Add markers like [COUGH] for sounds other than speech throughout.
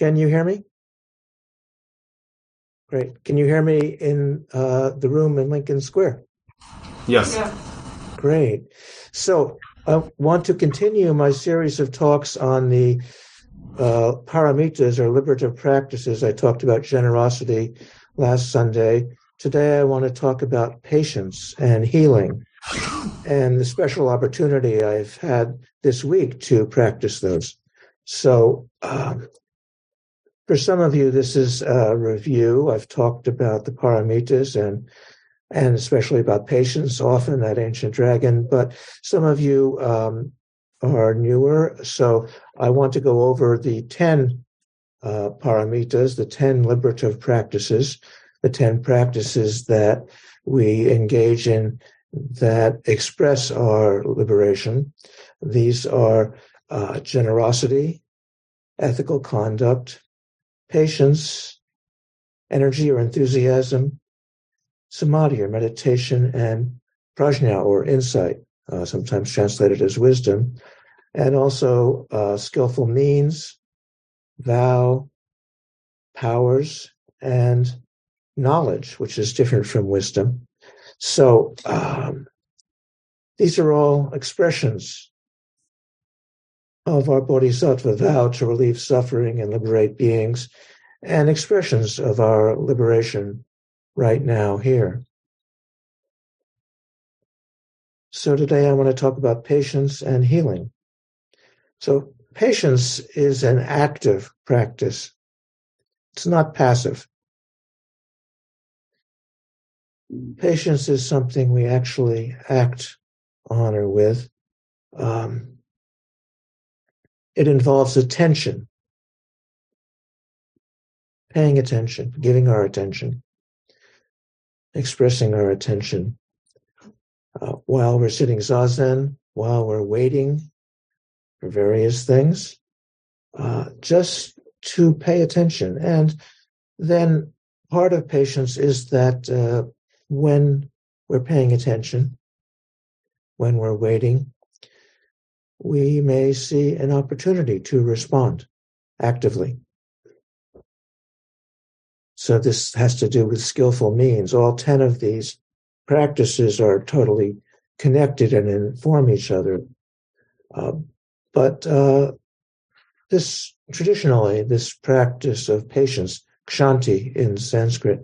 Can you hear me? Great. Can you hear me in uh, the room in Lincoln Square? Yes. Great. So I want to continue my series of talks on the uh, paramitas or liberative practices. I talked about generosity last Sunday. Today I want to talk about patience and healing and the special opportunity I've had this week to practice those. So, um, for some of you, this is a review. I've talked about the paramitas and and especially about patience, often that ancient dragon. But some of you um, are newer, so I want to go over the ten uh, paramitas, the ten liberative practices, the ten practices that we engage in that express our liberation. These are uh, generosity, ethical conduct, patience, energy or enthusiasm, samadhi or meditation, and prajna or insight, uh, sometimes translated as wisdom, and also uh, skillful means, vow, powers, and knowledge, which is different from wisdom. So um, these are all expressions of our bodhisattva vow to relieve suffering and liberate beings, and expressions of our liberation right now here. So today I want to talk about patience and healing. So patience is an active practice. It's not passive. patience is something we actually act on or with. Um, it involves attention, paying attention, giving our attention, expressing our attention uh, while we're sitting zazen, while we're waiting for various things, uh, just to pay attention. And then part of patience is that uh, when we're paying attention, when we're waiting, we may see an opportunity to respond actively. So this has to do with skillful means. All 10 of these practices are totally connected and inform each other. Uh, but uh, this traditionally, this practice of patience, kshanti in Sanskrit,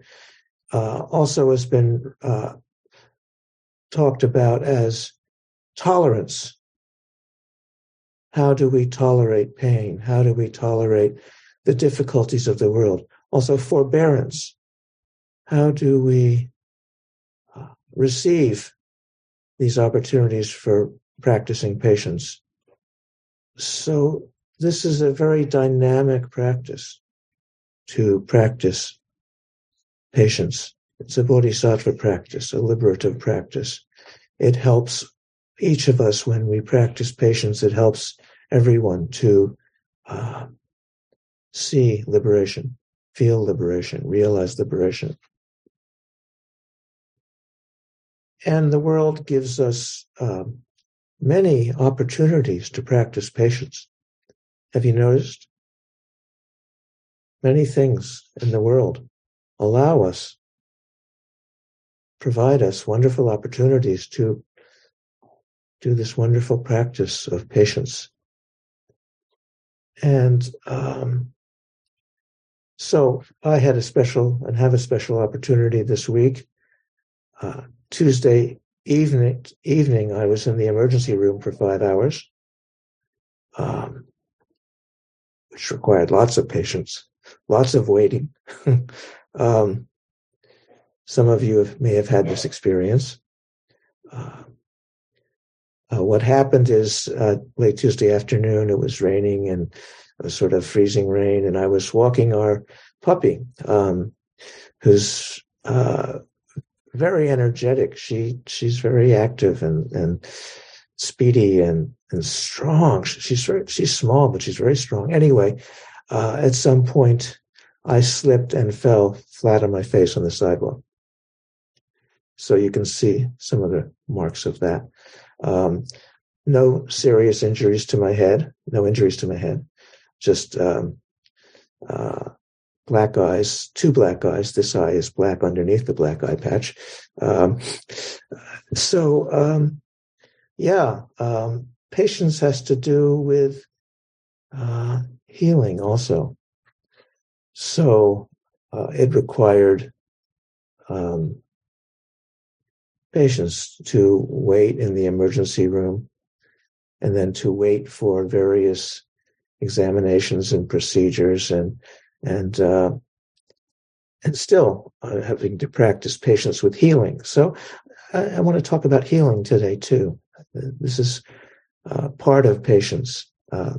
uh, also has been uh, talked about as tolerance. How do we tolerate pain? How do we tolerate the difficulties of the world? Also, forbearance. How do we uh, receive these opportunities for practicing patience? So, this is a very dynamic practice to practice patience. It's a bodhisattva practice, a liberative practice. It helps each of us when we practice patience. It helps everyone to uh, see liberation, feel liberation, realize liberation. And the world gives us um, many opportunities to practice patience. Have you noticed? Many things in the world allow us, provide us wonderful opportunities to do this wonderful practice of patience. And um, so I had a special and have a special opportunity this week. Uh, Tuesday evening, evening, I was in the emergency room for five hours, um, which required lots of patience, lots of waiting. [LAUGHS] Um, some of you have, may have had this experience. Uh, uh, what happened is uh, late Tuesday afternoon, it was raining, and a sort of freezing rain, and I was walking our puppy, um, who's uh, very energetic. She she's very active and and speedy and and strong. She's very, she's small, but she's very strong. Anyway, uh, at some point, I slipped and fell flat on my face on the sidewalk. So you can see some of the marks of that. Um, no serious injuries to my head, no injuries to my head, just um, uh, black eyes, two black eyes. This eye is black underneath the black eye patch. Um, so, um, yeah, um, patience has to do with uh, healing also. So uh, it required um, patients to wait in the emergency room and then to wait for various examinations and procedures and and uh, and still uh, having to practice patience with healing. So I, I, want to talk about healing today too. This is uh, part of patience, uh,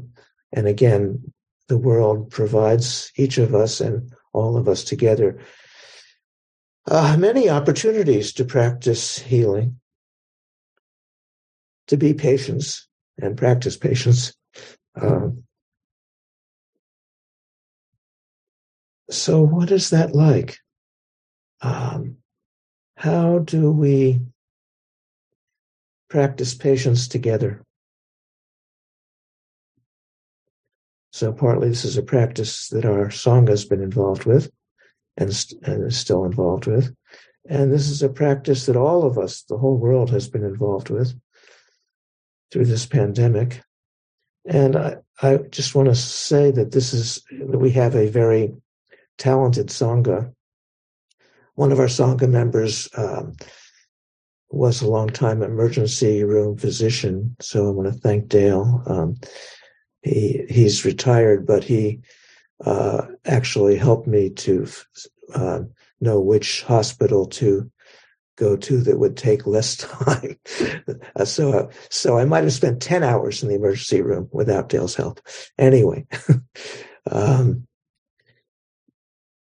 and again, the world provides each of us and all of us together uh, many opportunities to practice healing, to be patience and practice patience. Um, so, what is that like? Um, how do we practice patience together? So, partly this is a practice that our Sangha has been involved with and, and is still involved with. And this is a practice that all of us, the whole world, has been involved with through this pandemic. And I, I just want to say that this is that we have a very talented sangha. One of our sangha members um, was a long-time emergency room physician, so I want to thank Dale. Um, he he's retired, but he uh, actually helped me to uh, know which hospital to go to that would take less [LAUGHS] time. uh, so, uh, so I might have spent 10 hours in the emergency room without Dale's help. Anyway, [LAUGHS] um,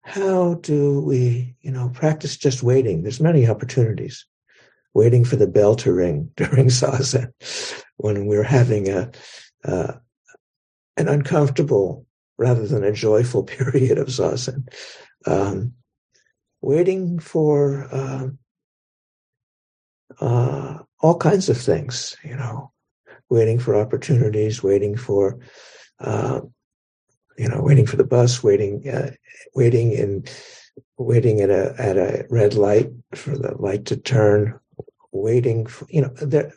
how do we, you know, practice just waiting? There's many opportunities. Waiting for the bell to ring [LAUGHS] during zazen when we're having a, uh, an uncomfortable rather than a joyful [LAUGHS] period of zazen. Um, waiting for uh, uh, all kinds of things, you know, waiting for opportunities, waiting for, uh, you know, waiting for the bus, waiting, uh, waiting in, waiting at a at a red light for the light to turn, waiting for, you know, there,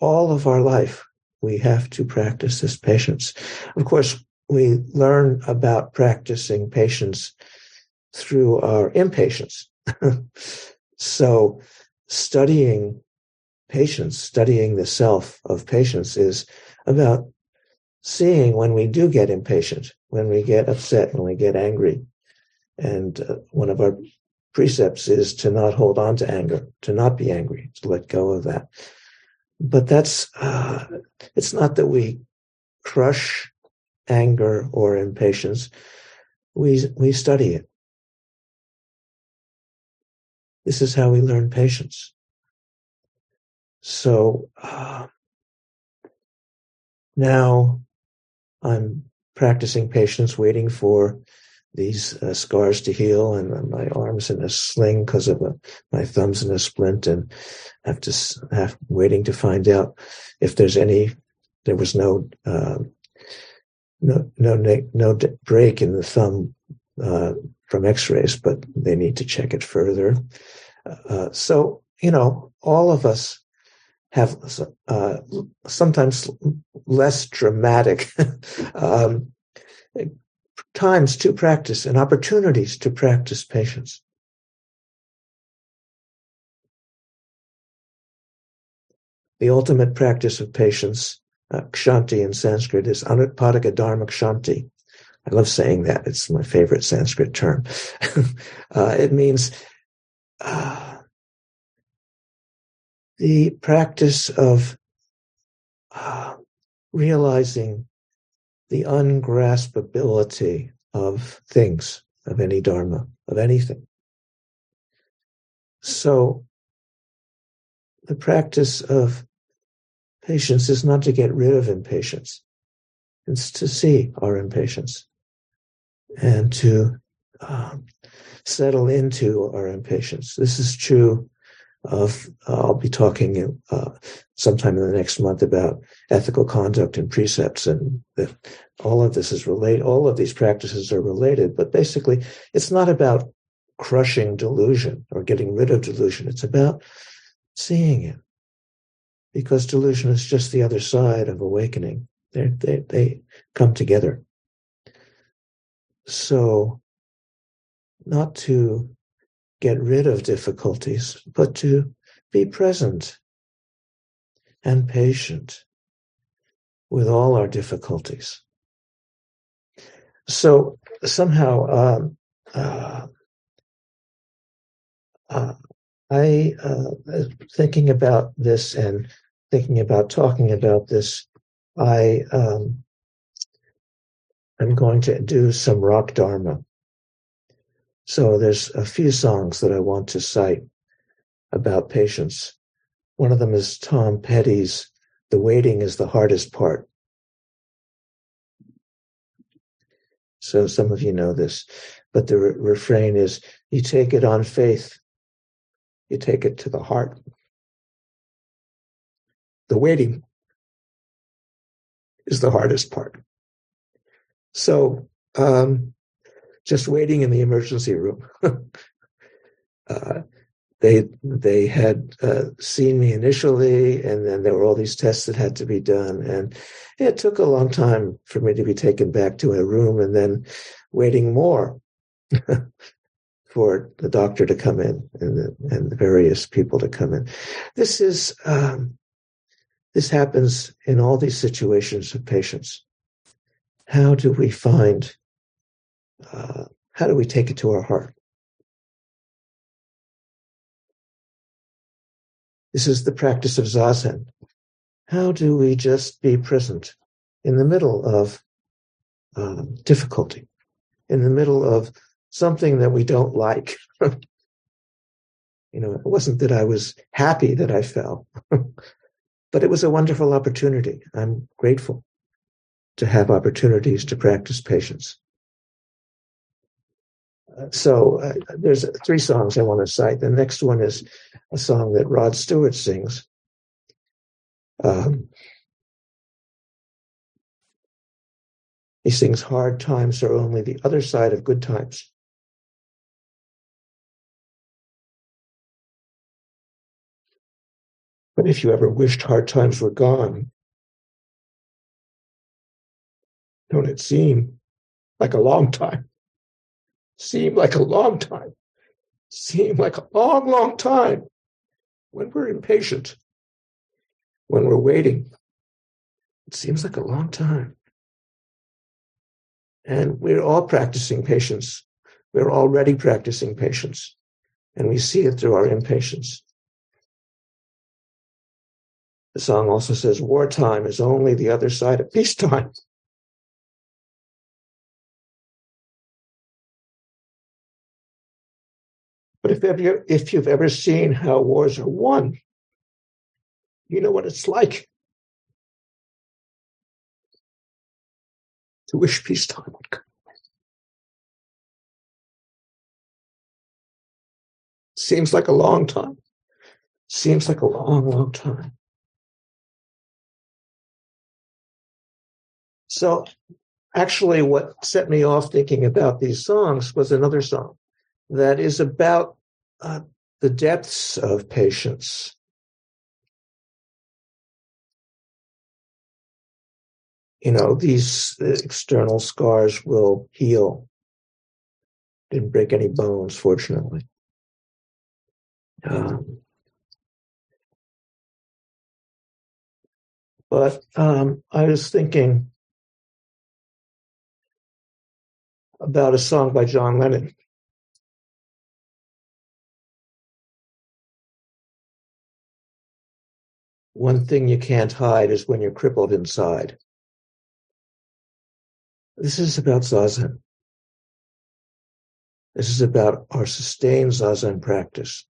all of our life we have to practice this patience. Of course, we learn about practicing patience through our impatience. [LAUGHS] so studying patience, studying the self of patience is about seeing when we do get impatient, when we get upset, when we get angry. And uh, one of our precepts is to not hold on to anger, to not be angry, to let go of that. But that's, uh, it's not that we crush anger or impatience. We, we study it. This is how we learn patience. So uh, now I'm practicing patience, waiting for these uh, scars to heal, and my arms in a sling because of a, my thumbs in a splint, and have to have waiting to find out if there's any. There was no uh, no no no break in the thumb uh, from X-rays, but they need to check it further. Uh, so you know, all of us have uh, sometimes less dramatic [LAUGHS] um, times to practice and opportunities to practice patience. The ultimate practice of patience uh, kshanti in Sanskrit is Anutpadaka Dharma Kshanti. I love saying that. It's my favorite Sanskrit term. [LAUGHS] uh, it means uh, the practice of uh, realizing the ungraspability of things, of any Dharma, of anything. So the practice of patience is not to get rid of impatience. It's to see our impatience and to um, settle into our impatience. This is true of, uh, I'll be talking uh, sometime in the next month about ethical conduct and precepts and all of this is related, all of these practices are related, but basically it's not about crushing delusion or getting rid of delusion. It's about seeing it because delusion is just the other side of awakening. They, they, they come together. So not to get rid of difficulties, but to be present and patient with all our difficulties. So somehow, um, uh, uh, I uh, thinking about this and thinking about talking about this. I um, I'm going to do some rock dharma. So there's a few songs that I want to cite about patience. One of them is Tom Petty's The Waiting is the Hardest Part. So some of you know this, but the re- refrain is you take it on faith, you take it to the heart. The waiting is the hardest part. So um, just waiting in the emergency room. [LAUGHS] uh, they they had uh, seen me initially, and then there were all these tests that had to be done, and it took a long time for me to be taken back to a room, and then waiting more [LAUGHS] for the doctor to come in and the, and the various people to come in. This is um, this happens in all these situations of patients. How do we find uh, how do we take it to our heart? This is the practice of zazen. How do we just be present in the middle of um, difficulty, in the middle of something that we don't like? [LAUGHS] you know, it wasn't that I was happy that I fell, [LAUGHS] but it was a wonderful opportunity. I'm grateful to have opportunities to practice patience so uh, there's three songs I want to cite. The next one is a song that Rod Stewart sings. Um, he sings, Hard times are only the other side of good times. But if you ever wished hard times were gone, don't it seem like a long time? seem like a long time, seem like a long, long time when we're impatient, when we're waiting. It seems like a long time. And we're all practicing patience. We're already practicing patience, and we see it through our impatience. The song also says, Wartime is only the other side of peacetime. [LAUGHS] But if ever, if you've ever seen how wars are won, you know what it's like to wish peacetime would come. Seems like a long time. Seems like a long, long time. So actually what set me off thinking about these songs was another song that is about uh, the depths of patience. You know, these external scars will heal. Didn't break any bones, fortunately. Um, but um, I was thinking about a song by John Lennon one thing you can't hide is when you're crippled inside. This is about Zazen. This is about our sustained Zazen practice.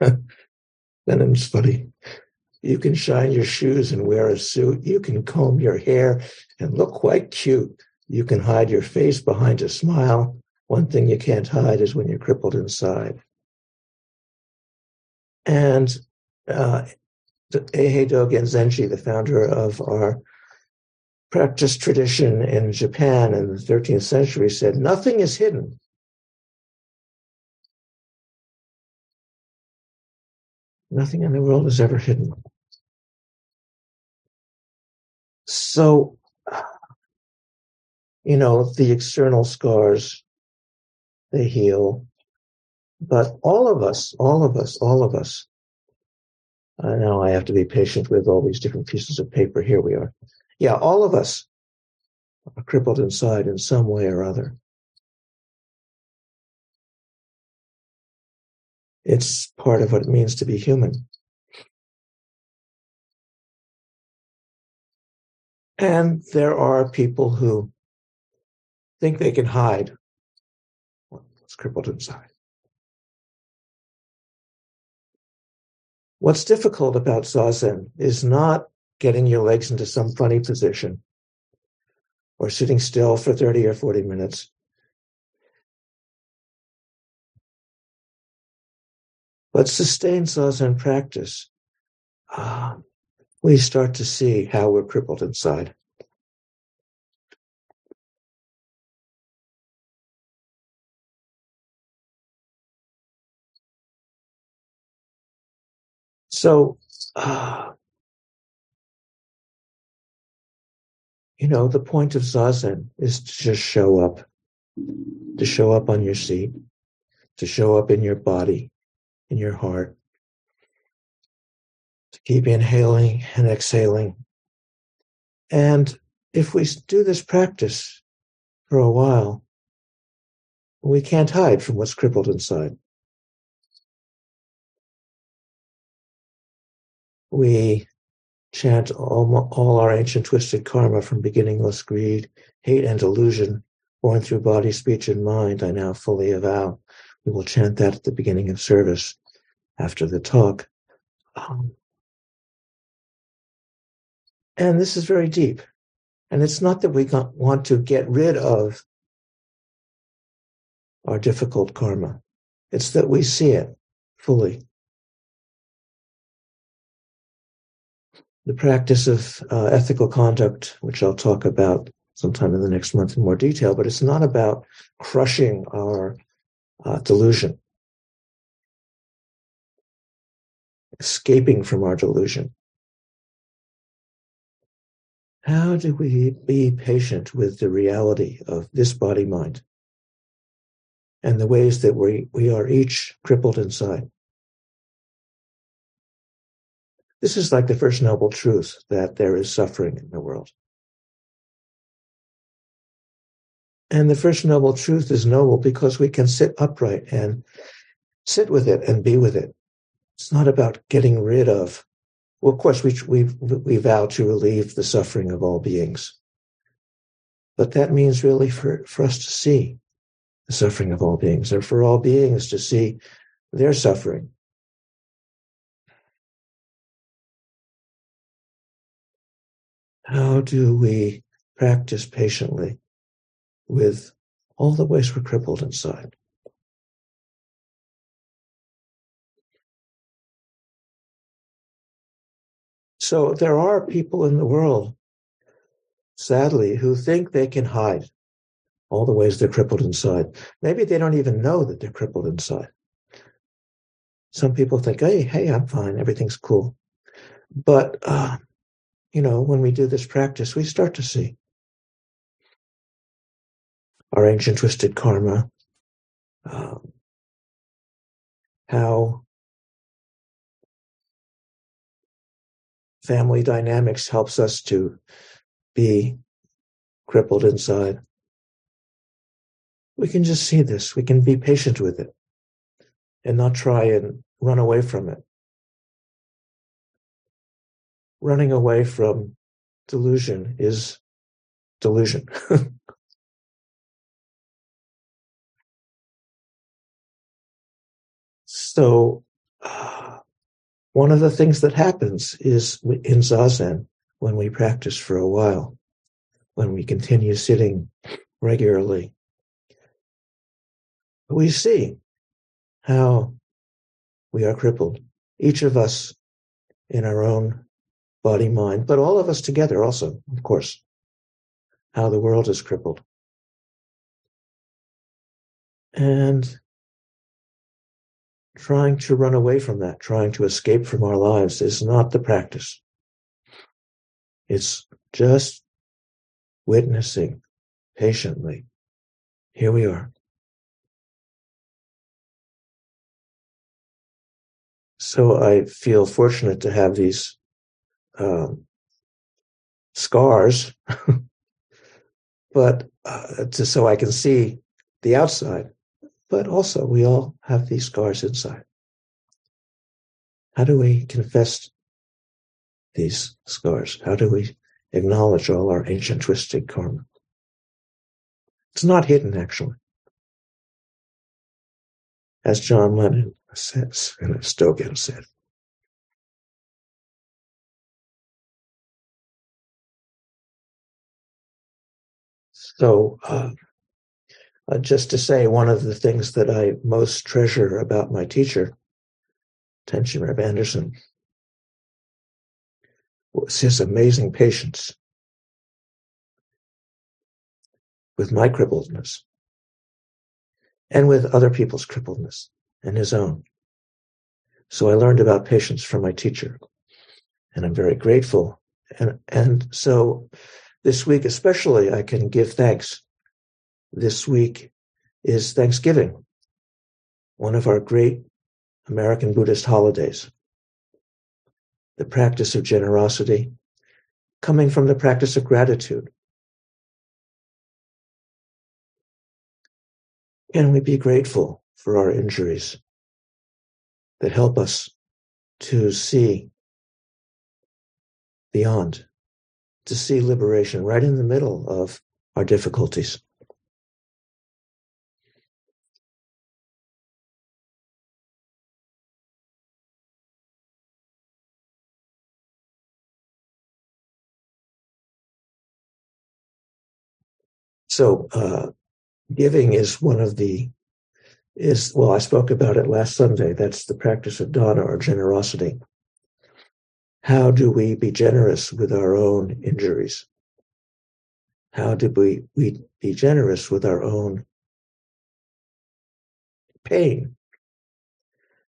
[LAUGHS] it's funny. You can shine your shoes and wear a suit. You can comb your hair and look quite cute. You can hide your face behind a smile. One thing you can't hide is when you're crippled inside. And uh, Eihei Dogen Zenji, the founder of our practice tradition in Japan in the 13th century, said, Nothing is hidden. Nothing in the world is ever hidden. So, you know, the external scars, they heal. But all of us, all of us, all of us, I know I have to be patient with all these different pieces of paper. Here we are. Yeah, all of us are crippled inside in some way or other. It's part of what it means to be human. And there are people who think they can hide what's crippled inside. What's difficult about Zazen is not getting your legs into some funny position or sitting still for 30 or 40 minutes. But sustained Zazen practice, uh, we start to see how we're crippled inside. So, uh, you know, the point of Zazen is to just show up, to show up on your seat, to show up in your body, in your heart, to keep inhaling and exhaling. And if we do this practice for a while, we can't hide from what's crippled inside. we chant all, all our ancient twisted karma from beginningless greed, hate, and delusion, born through body, speech, and mind, I now fully avow. We will chant that at the beginning of service after the talk. Um, and this is very deep. And it's not that we want to get rid of our difficult karma. It's that we see it fully. the practice of uh, ethical conduct, which I'll talk about sometime in the next month in more detail, but it's not about crushing our uh, delusion, escaping from our delusion. How do we be patient with the reality of this body mind and the ways that we, we are each crippled inside? This is like the first noble truth that there is suffering in the world. And the first noble truth is noble because we can sit upright and sit with it and be with it. It's not about getting rid of. Well, of course, we, we, we vow to relieve the suffering of all beings. But that means really for, for us to see the suffering of all beings, or for all beings to see their suffering How do we practice patiently with all the ways we're crippled inside? So there are people in the world, sadly, who think they can hide all the ways they're crippled inside. Maybe they don't even know that they're crippled inside. Some people think, hey, hey, I'm fine. Everything's cool. But uh, you know, when we do this practice, we start to see our ancient twisted karma, um, how family dynamics helps us to be crippled inside. We can just see this. We can be patient with it and not try and run away from it. running away from delusion is delusion. [LAUGHS] so, one of the things that happens is in Zazen when we practice for a while, when we continue sitting regularly, we see how we are crippled, each of us in our own body, mind, but all of us together also, of course, how the world is crippled. And trying to run away from that, trying to escape from our lives is not the practice. It's just witnessing patiently. Here we are. So I feel fortunate to have these um, scars, [LAUGHS] but uh, to, so I can see the outside. But also, we all have these scars inside. How do we confess these scars? How do we acknowledge all our ancient twisted karma? It's not hidden, actually. As John Lennon says, and as Dogen said. So, uh, uh, just to say, one of the things that I most treasure about my teacher, Tenshin Reb Anderson, was his amazing patience with my crippledness and with other people's crippledness and his own. So I learned about patience from my teacher, and I'm very grateful. And, and so this week, especially, I can give thanks. This week is Thanksgiving, one of our great American Buddhist holidays. The practice of generosity coming from the practice of gratitude. Can we be grateful for our injuries that help us to see beyond, to see liberation right in the middle of our difficulties. So, uh, giving is one of the is, well, I spoke about it last Sunday. That's the practice of dana or generosity. How do we be generous with our own injuries? How do we, we be generous with our own pain?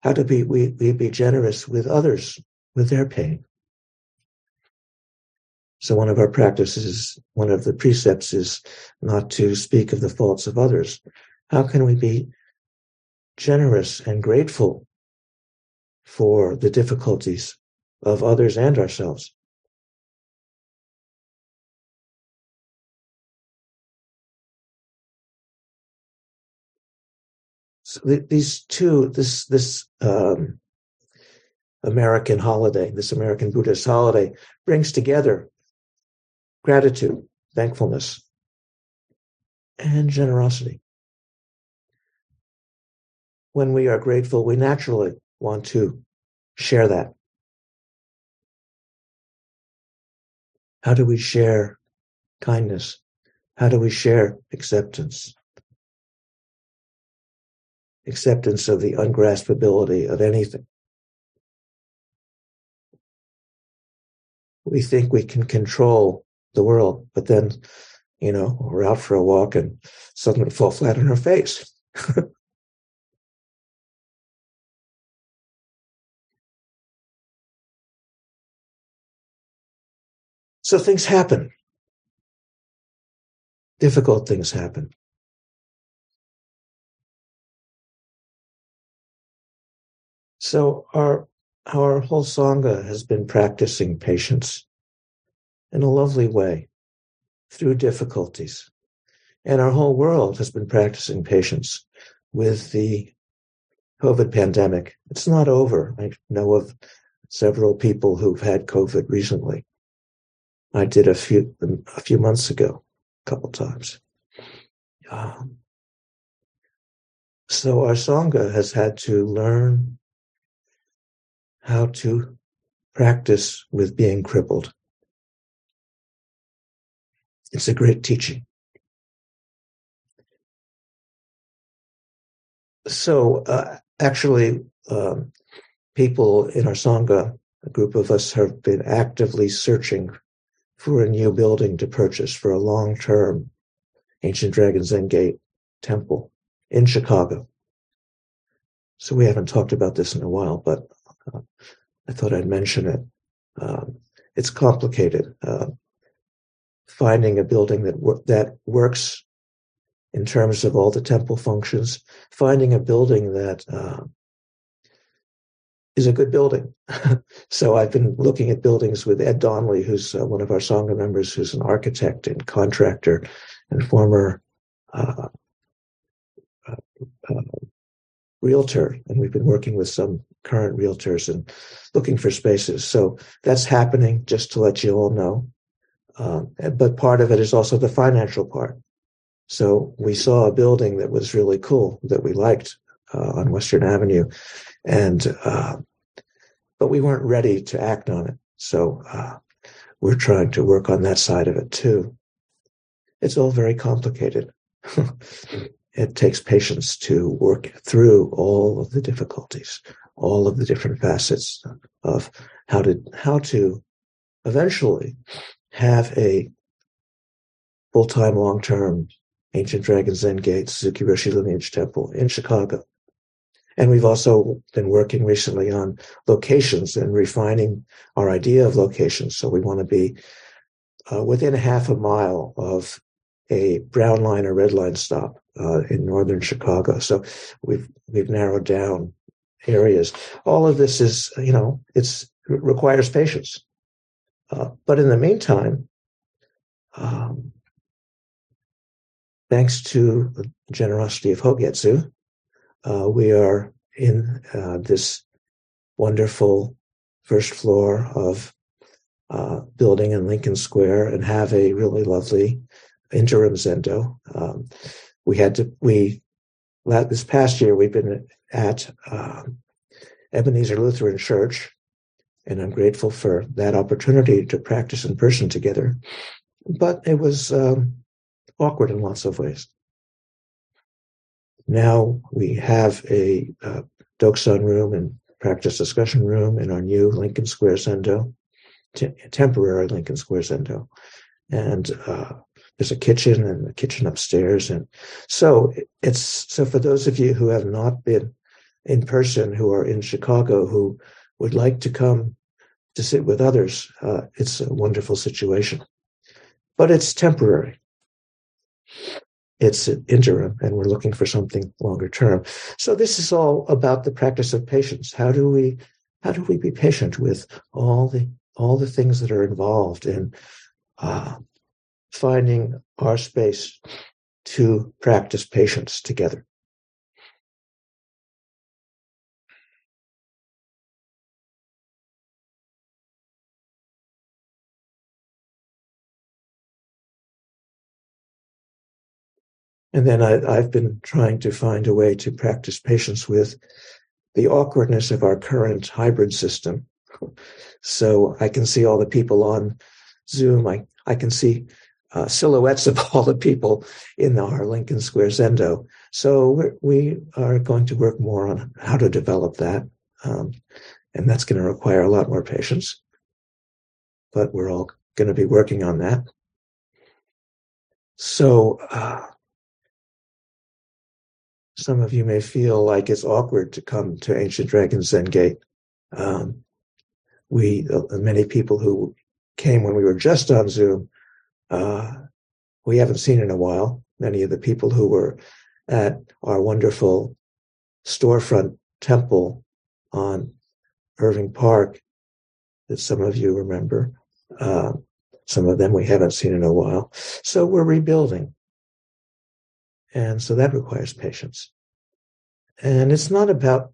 How do we, we, we be generous with others with their pain? So one of our practices, one of the precepts is not to speak of the faults of others. How can we be generous and grateful for the difficulties of others and ourselves. So these two, this this um, American holiday, this American Buddhist holiday, brings together gratitude, thankfulness, and generosity when we are grateful, we naturally want to share that. How do we share kindness? How do we share acceptance? Acceptance of the ungraspability of anything. We think we can control the world, but then, you know, we're out for a walk and suddenly fall flat on our face. [LAUGHS] So things happen. Difficult things happen. So our our whole sangha has been practicing patience in a lovely way through difficulties. And our whole world has been practicing patience with the COVID pandemic. It's not over. I know of several people who've had COVID recently. I did a few a few months ago, a couple times. Um, so our sangha has had to learn how to practice with being crippled. It's a great teaching. So, uh, actually, um, people in our Sangha, a group of us have been actively searching for a new building to purchase for a long term ancient Dragon Zen Gate temple in Chicago. So we haven't talked about this in a while, but uh, I thought I'd mention it. Um, it's complicated. Uh, finding a building that that works in terms of all the temple functions, finding a building that uh, is a good building. [LAUGHS] so I've been looking at buildings with Ed Donnelly, who's uh, one of our Sangha members, who's an architect and contractor and former uh, uh, uh realtor, and we've been working with some current realtors and looking for spaces. So that's happening, just to let you all know. Um, but part of it is also the financial part. So we saw a building that was really cool that we liked uh, on Western Avenue, and uh, but we weren't ready to act on it. So uh, we're trying to work on that side of it too. It's all very complicated. [LAUGHS] it takes patience to work through all of the difficulties, all of the different facets of how to how to eventually have a full-time, long-term ancient Dragon Zen Gate Suzuki Roshi lineage temple in Chicago. And we've also been working recently on locations and refining our idea of locations. So we want to be uh, within a half a mile of a brown line or red line stop uh, in northern Chicago. So we've we've narrowed down areas. All of this is, you know, it's it requires patience. Uh, but in the meantime, um, thanks to the generosity of Hogetsu, uh, we are in uh, this wonderful first floor of uh, building in Lincoln Square and have a really lovely interim zendo. Um, we had to we this past year we've been at um, Ebenezer Lutheran Church, and I'm grateful for that opportunity to practice in person together. But it was um, awkward in lots of ways. Now we have a uh, Dokusan room and practice discussion room in our new Lincoln Square Zendo, temporary Lincoln Square Zendo. And uh, there's a kitchen and a kitchen upstairs. And so it's so for those of you who have not been in person, who are in Chicago, who would like to come to sit with others, uh, it's a wonderful situation. But it's temporary. It's an interim, and we're looking for something longer term. So this is all about the practice of patience. How do we how do we be patient with all the all the things that are involved in uh, finding our space to practice patience together. And then I, have been trying to find a way to practice patience with the awkwardness of our current hybrid system. So I can see all the people on Zoom. I, I can see uh, silhouettes [LAUGHS] of all the people in our Lincoln Square Zendo. So we are going to work more on how to develop that. Um, and that's going to require a lot more patience. But we're all going to be working on that. So, uh, some of you may feel like it's awkward to come to Ancient Dragon Zen Gate. Um, we, uh, many people who came when we were just on Zoom, uh, we haven't seen in a while. Many of the people who were at our wonderful storefront temple on Irving Park that some of you remember. Uh, some of them we haven't seen in a while. So we're rebuilding. And so that requires patience. And it's not about,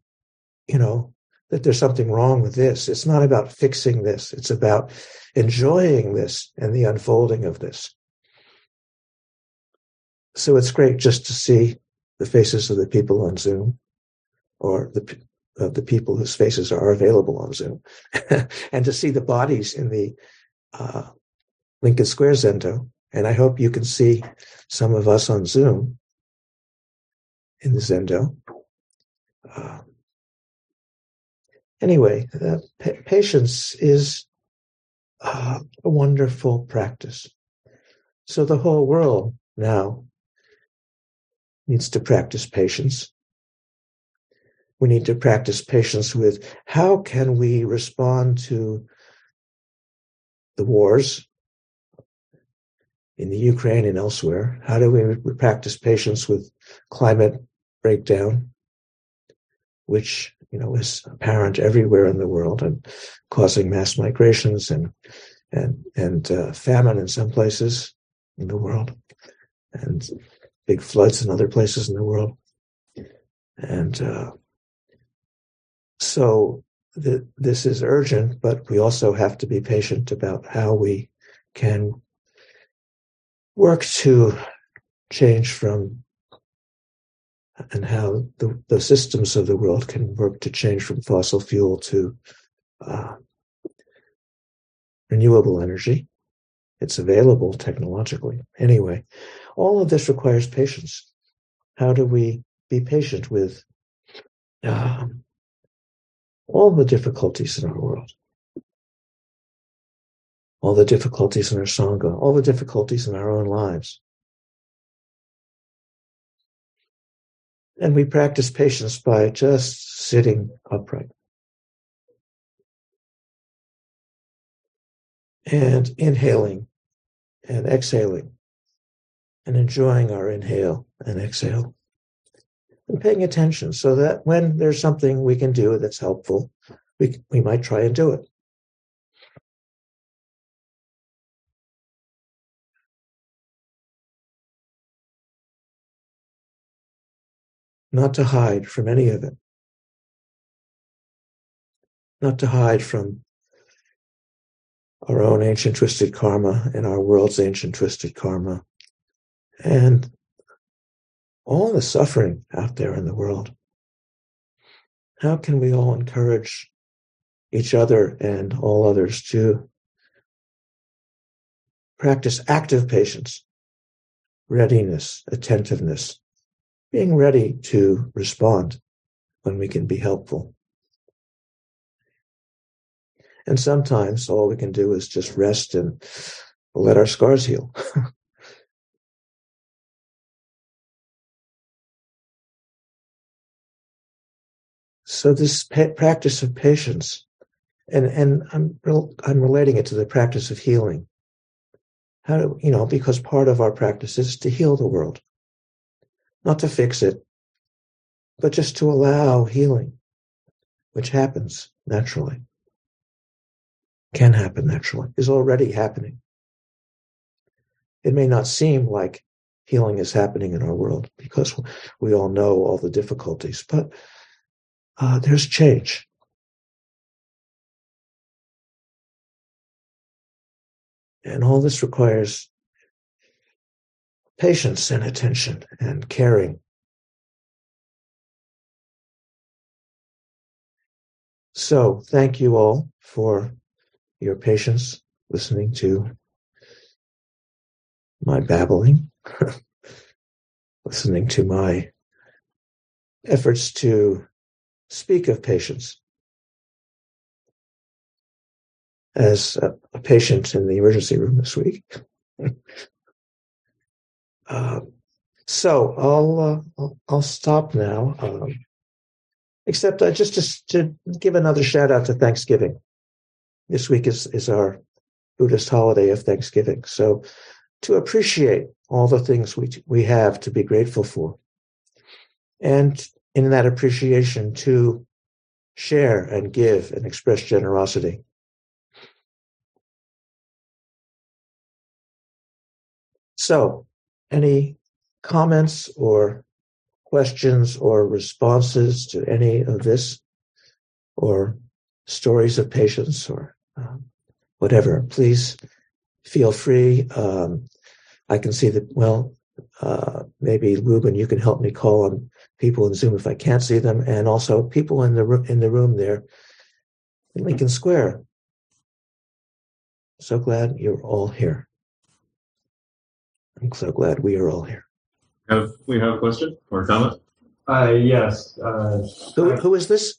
you know, that there's something wrong with this. It's not about fixing this. It's about enjoying this and the unfolding of this. So it's great just to see the faces of the people on Zoom or the of the people whose faces are available on Zoom [LAUGHS] and to see the bodies in the uh, Lincoln Square Zendo. And I hope you can see some of us on Zoom in the Zendo. Uh, anyway, uh, pa- patience is uh, a wonderful practice. So the whole world now needs to practice patience. We need to practice patience with how can we respond to the wars in the Ukraine and elsewhere? How do we practice patience with climate breakdown, which you know is apparent everywhere in the world and causing mass migrations and and and uh, famine in some places in the world, and big floods in other places in the world. And uh, so this is urgent, but we also have to be patient about how we can work to change from and how the, the systems of the world can work to change from fossil fuel to uh, renewable energy. It's available technologically. Anyway, all of this requires patience. How do we be patient with um, all the difficulties in our world? All the difficulties in our Sangha, all the difficulties in our own lives. And we practice patience by just sitting upright. And inhaling and exhaling and enjoying our inhale and exhale and paying attention so that when there's something we can do that's helpful, we, we might try and do it. Not to hide from any of it. Not to hide from our own ancient twisted karma and our world's ancient twisted karma and all the suffering out there in the world. How can we all encourage each other and all others to practice active patience, readiness, attentiveness, being ready to respond when we can be helpful. And sometimes all we can do is just rest and let our scars heal. [LAUGHS] So this pa- practice of patience, and and I'm I'm relating it to the practice of healing. How do you know? Because part of our practice is to heal the world, not to fix it, but just to allow healing, which happens naturally, can happen naturally, is already happening. It may not seem like healing is happening in our world because we all know all the difficulties, but uh, there's change. And all this requires patience and attention and caring. So, thank you all for your patience listening to my babbling, [LAUGHS] listening to my efforts to speak of patience. As a, a patient in the emergency room this week. [LAUGHS] uh, so I'll, uh, I'll, stop now. Um, except uh, just to, to give another shout out to Thanksgiving. This week is is our Buddhist holiday of Thanksgiving. So to appreciate all the things we we have to be grateful for, and in that appreciation to share and give and express generosity. So, any comments or questions or responses to any of this? or stories of patients or um, whatever, please feel free. Um, I can see that, well, uh, maybe Ruben, you can help me call on people in Zoom if I can't see them, and also people in the in the room there in Lincoln Square. So glad you're all here. I'm so glad we are all here. Have we have a question or a comment? Uh, yes. Uh, who, who is this?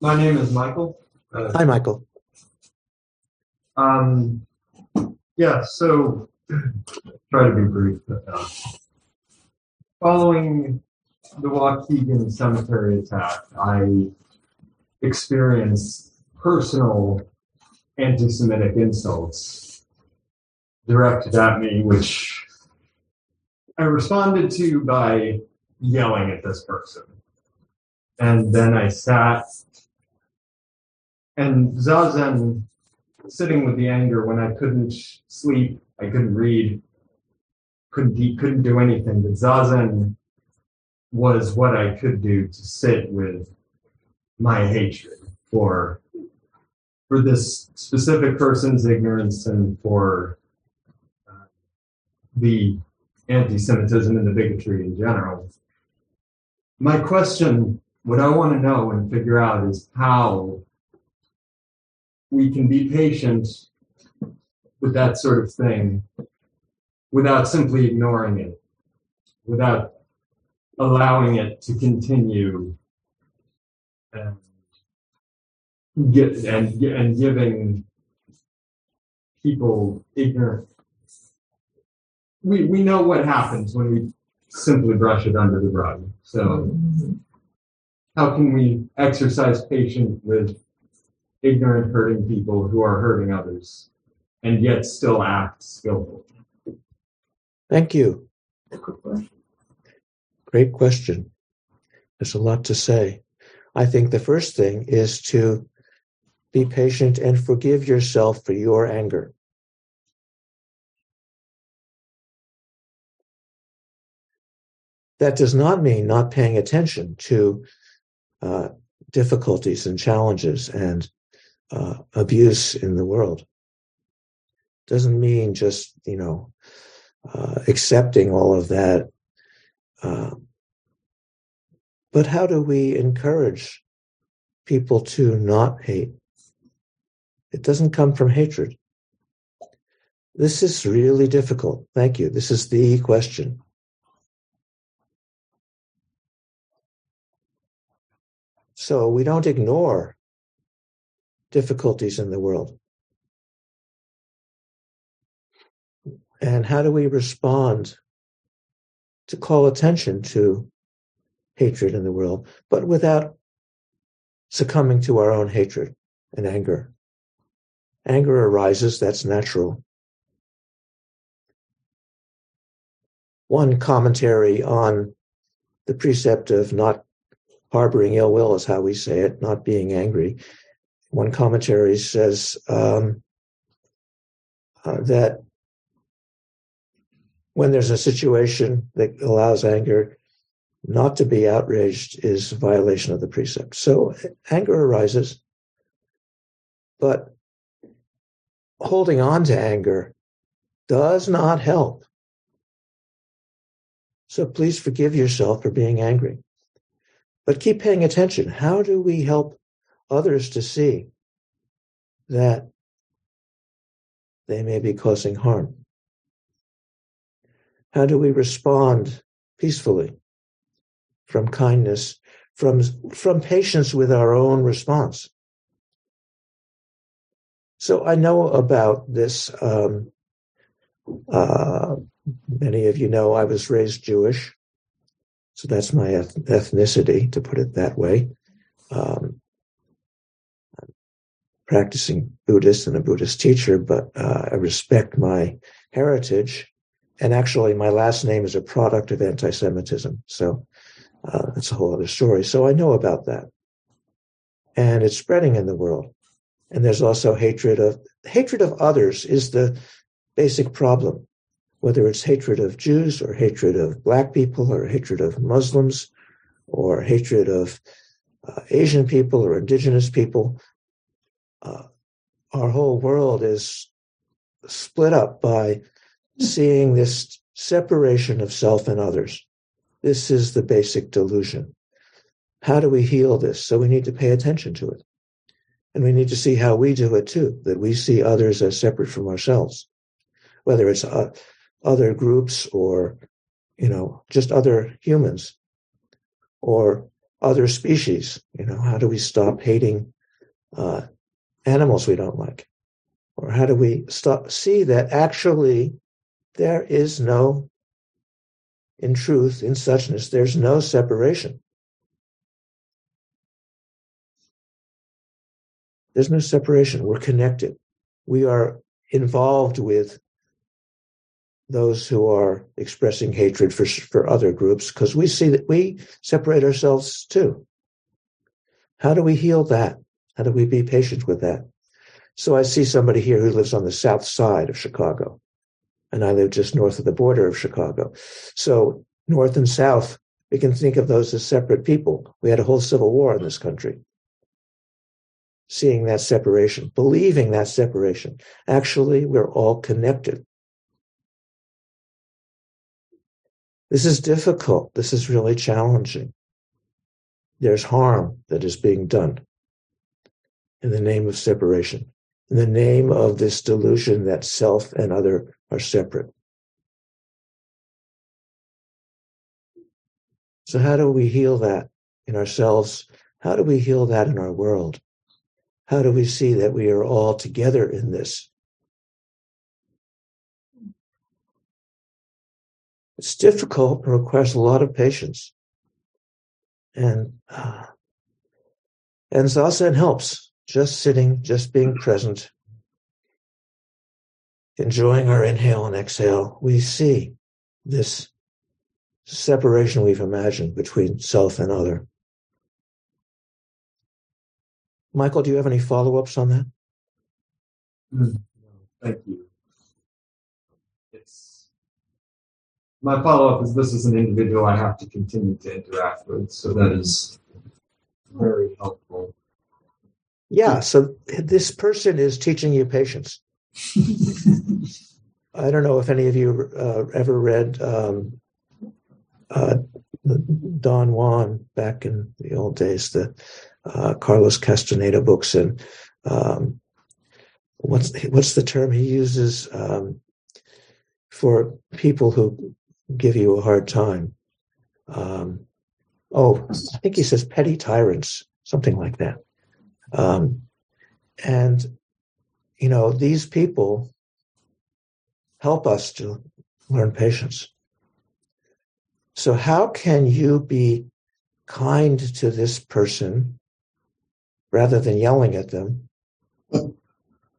My name is Michael. Uh, Hi, Michael. Um, yeah. So, [CLEARS THROAT] try to be brief. But, uh, following the Waukegan cemetery attack, I experienced personal anti-Semitic insults directed at me, which I responded to by yelling at this person. And then I sat and Zazen sitting with the anger when I couldn't sleep, I couldn't read, couldn't eat, couldn't do anything. But Zazen was what I could do to sit with my hatred for for this specific person's ignorance and for uh, the anti-Semitism and the bigotry in general. My question, what I want to know and figure out is how we can be patient with that sort of thing without simply ignoring it, without allowing it to continue and get and and giving people ignorant. We we know what happens when we simply brush it under the rug. So how can we exercise patience with ignorant hurting people who are hurting others and yet still act skillful? Thank you. Great question. There's a lot to say. I think the first thing is to be patient and forgive yourself for your anger. That does not mean not paying attention to uh, difficulties and challenges and uh, abuse in the world. Doesn't mean just, you know, uh, accepting all of that. Uh, but how do we encourage people to not hate? It doesn't come from hatred. This is really difficult. Thank you. This is the question. So we don't ignore difficulties in the world. And how do we respond to call attention to hatred in the world, but without succumbing to our own hatred and anger? Anger arises, that's natural. One commentary on the precept of not harboring ill will is how we say it, not being angry. One commentary says um, uh, that when there's a situation that allows anger, not to be outraged is violation of the precept. So anger arises, but holding on to anger does not help. So please forgive yourself for being angry. But keep paying attention. How do we help others to see that they may be causing harm? How do we respond peacefully from kindness, from, from patience with our own response? So I know about this. Um, uh, many of you know I was raised Jewish. So that's my ethnicity, to put it that way. Um, practicing Buddhist and a Buddhist teacher, but uh, I respect my heritage. And actually, my last name is a product of anti Semitism. So uh, that's a whole other story. So I know about that. And it's spreading in the world and there's also hatred of hatred of others is the basic problem whether it's hatred of jews or hatred of black people or hatred of muslims or hatred of uh, Asian people or indigenous people. Uh, our whole world is split up by seeing this separation of self and others. This is the basic delusion. How do we heal this? So we need to pay attention to it. And we need to see how we do it too, that we see others as separate from ourselves, whether it's uh, other groups or, you know, just other humans or other species. You know, how do we stop hating uh, animals we don't like? Or how do we stop, see that actually there is no, in truth, in suchness, there's no separation. There's no separation. We're connected. We are involved with those who are expressing hatred for, for other groups because we see that we separate ourselves too. How do we heal that? How do we be patient with that? So I see somebody here who lives on the south side of Chicago, and I live just north of the border of Chicago. So north and south, we can think of those as separate people. We had a whole civil war in this country seeing that separation, believing that separation. Actually, we're all connected. This is difficult. This is really challenging. There's harm that is being done in the name of separation, in the name of this delusion that self and other are separate. So, how do we heal that in ourselves? How do we heal that in our world? How do we see that we are all together in this? It's difficult and requires a lot of patience. And uh, and zazen helps. Just sitting, just being present, enjoying our inhale and exhale. We see this separation we've imagined between self and other. Michael, do you have any follow ups on that? Mm, thank you. My follow up is this is an individual I have to continue to interact with, so that is very helpful. Yeah, so this person is teaching you patience. [LAUGHS] I don't know if any of you uh, ever read um, uh, Don Juan back in the old days, the uh, Carlos Castaneda books, and um, what's what's the term he uses um, for people who give you a hard time? Um, oh, I think he says petty tyrants, something like that. Um, and you know, these people help us to learn patience. So, how can you be kind to this person rather than yelling at them.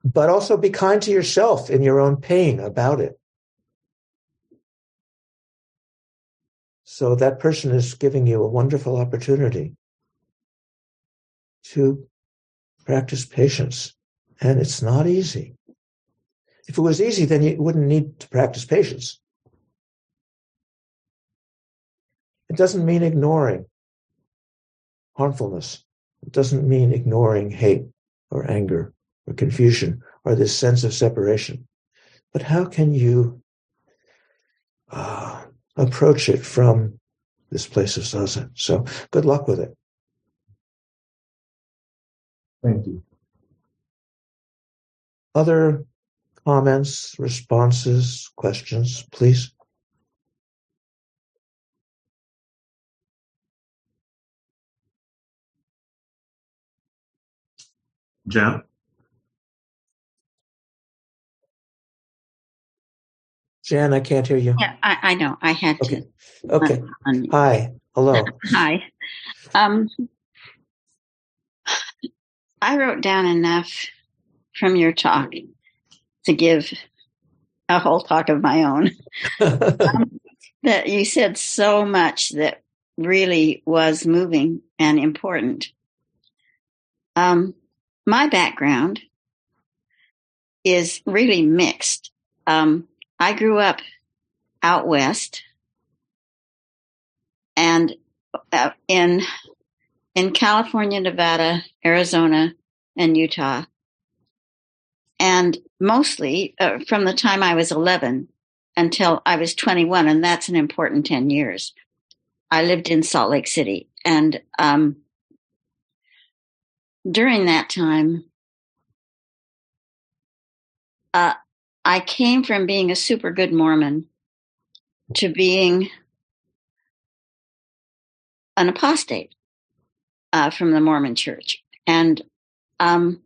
But also be kind to yourself in your own pain about it. So that person is giving you a wonderful opportunity to practice patience. And it's not easy. If it was easy, then you wouldn't need to practice patience. It doesn't mean ignoring harmfulness. It doesn't mean ignoring hate or anger or confusion or this sense of separation. But how can you uh, approach it from this place of zazen? So good luck with it. Thank you. Other comments, responses, questions, please? Jan? Jan, I can't hear you. Yeah, I, I know. I had Okay. to. Okay. un- Hi. Hello. Hi. Um, I wrote down enough from your talk to give a whole talk of my own. [LAUGHS] That you said so much that really was moving and important. Um, my background is really mixed. Um, I grew up out west and uh, in in California, Nevada, Arizona, and Utah. And mostly uh, from the time I was 11 until I was 21, and that's an important 10 years. I lived in Salt Lake City. And um, during that time, uh, I came from being a super good Mormon to being an apostate uh, from the Mormon church. And um,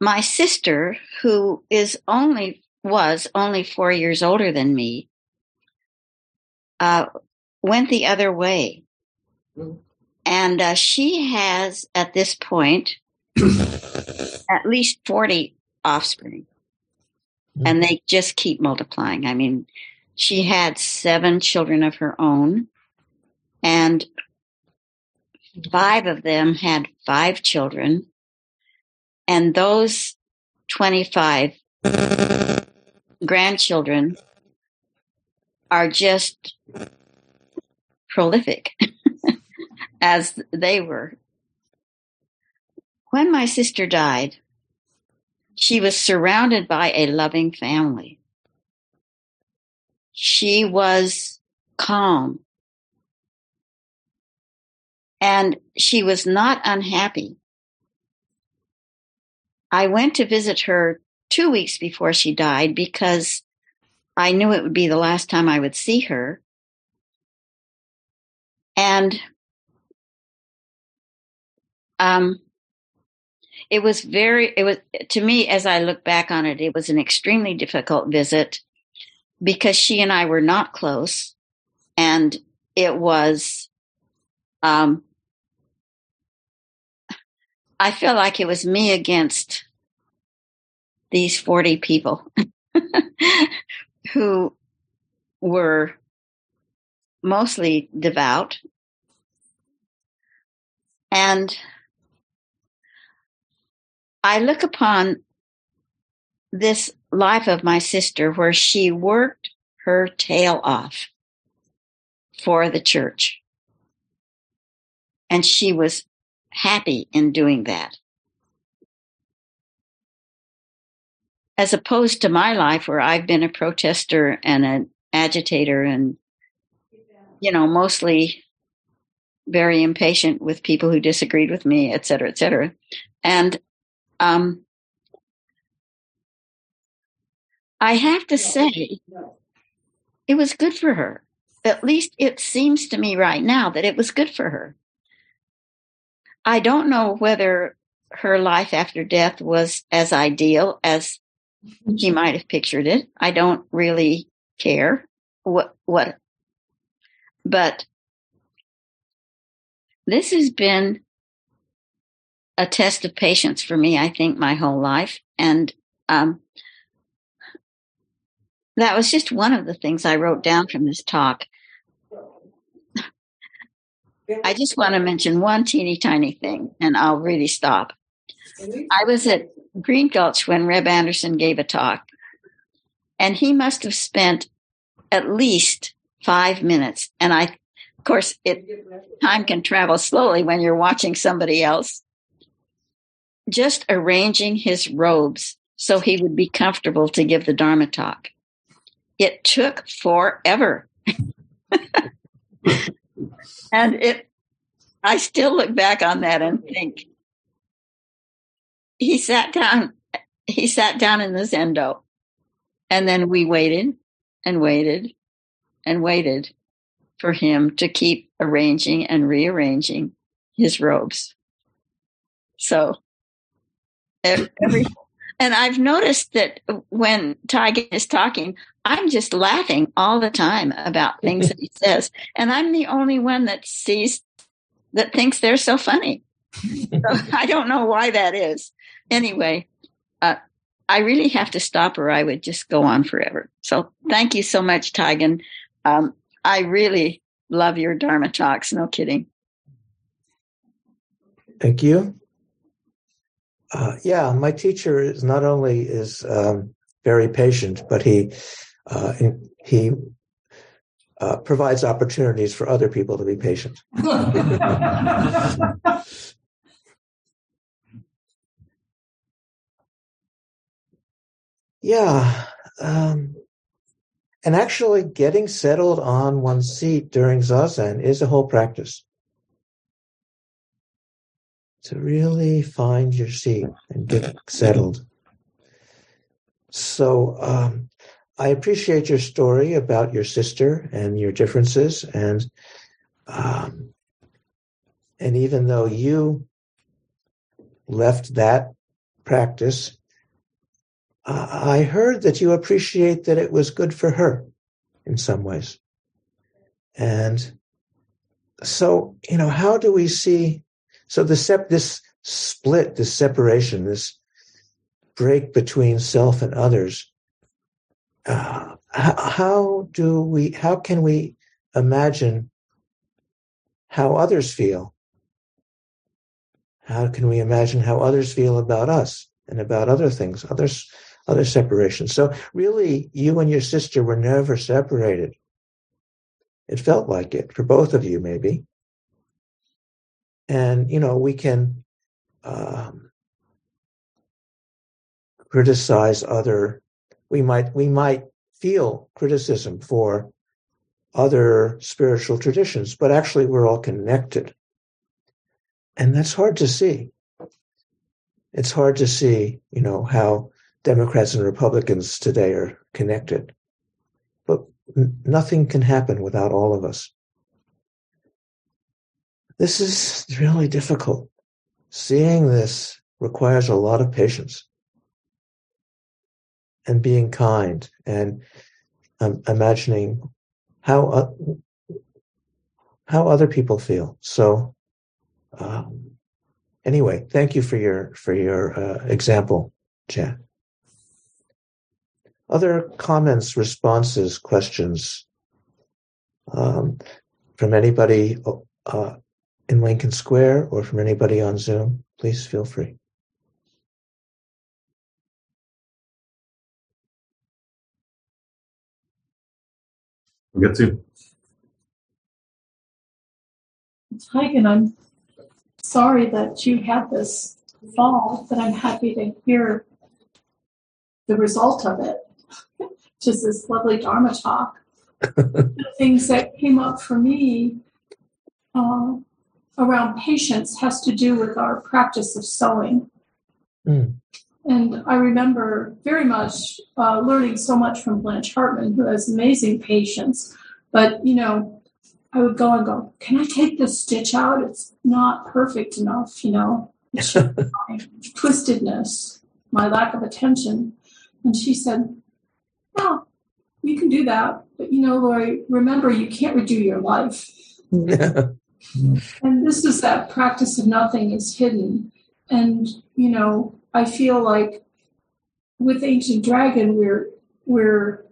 my sister, who is only was only four years older than me, uh, went the other way. And uh, she has, at this point, [COUGHS] at least 40 offspring. Mm-hmm. And they just keep multiplying. I mean, she had seven children of her own, and five of them had five children. And those 25 grandchildren are just prolific [LAUGHS] as they were. When my sister died, she was surrounded by a loving family. She was calm. And she was not unhappy. I went to visit her two weeks before she died because I knew it would be the last time I would see her. And um, it was very, it was, to me, as I look back on it, it was an extremely difficult visit because she and I were not close. And it was, um, I feel like it was me against these 40 people [LAUGHS] who were mostly devout. And I look upon this life of my sister where she worked her tail off for the church. And she was happy in doing that. As opposed to my life where I've been a protester and an agitator and, you know, mostly very impatient with people who disagreed with me, et cetera, et cetera. And, um, I have to say, it was good for her. At least it seems to me right now that it was good for her. I don't know whether her life after death was as ideal as she might have pictured it. I don't really care what what but this has been a test of patience for me, I think, my whole life. And um, that was just one of the things I wrote down from this talk. I just want to mention one teeny tiny thing and I'll really stop. I was at Green Gulch when Reb Anderson gave a talk, and he must have spent at least five minutes. And I, of course, it time can travel slowly when you're watching somebody else. Just arranging his robes so he would be comfortable to give the Dharma talk. It took forever. [LAUGHS] and it, I still look back on that and think, he sat down, he sat down in the Zendo and then we waited and waited and waited for him to keep arranging and rearranging his robes. So [CLEARS THROAT] every, and I've noticed that when Taigen is talking, I'm just laughing all the time about things that he [LAUGHS] says. And I'm the only one that sees, that thinks they're so funny. so [LAUGHS] I don't know why that is. Anyway, uh, I really have to stop or I would just go on forever. So thank you so much, Taigen. Um, I really love your Dharma talks. No kidding. Thank you. Uh, yeah, my teacher is not only is um, very patient, but he uh, he uh, provides opportunities for other people to be patient. [LAUGHS] yeah. Um, and actually, getting settled on one's seat during zazen is a whole practice. To really find your seat and get settled. So, um, I appreciate your story about your sister and your differences, and um, and even though you left that practice, uh, I heard that you appreciate that it was good for her in some ways, and so you know how do we see? So the sep- this split, this separation, this break between self and others uh, how do we how can we imagine how others feel? How can we imagine how others feel about us and about other things others other separations so really you and your sister were never separated. It felt like it for both of you maybe and you know we can um, criticize other we might we might feel criticism for other spiritual traditions, but actually we're all connected. And that's hard to see. It's hard to see, you know, how Democrats and Republicans today are connected. But nothing can happen without all of us. This is really difficult. Seeing this requires a lot of patience and being kind and um, imagining how uh, how other people feel. So, um, anyway, thank you for your for your uh, example, Jan. Other comments, responses, questions um, from anybody uh, in Lincoln Square or from anybody on Zoom? Please feel free. We'll get to. Heigen, I'm sorry that you had this fall, but I'm happy to hear the result of it. [LAUGHS] Just this lovely Dharma talk. the [LAUGHS] things that came up for me uh, around patience has to do with our practice of sewing. Mm. And I remember very much uh, learning so much from Blanche Hartman, who has amazing patience. But, you know, I would go and go, Can I take this stitch out? It's not perfect enough, you know, [LAUGHS] my twistedness, my lack of attention. And she said, Well, you can do that. But, you know, Lori, remember, you can't redo your life. [LAUGHS] Mm-hmm. and this is that practice of nothing is hidden. And, you know, I feel like with Ancient Dragon, we're we're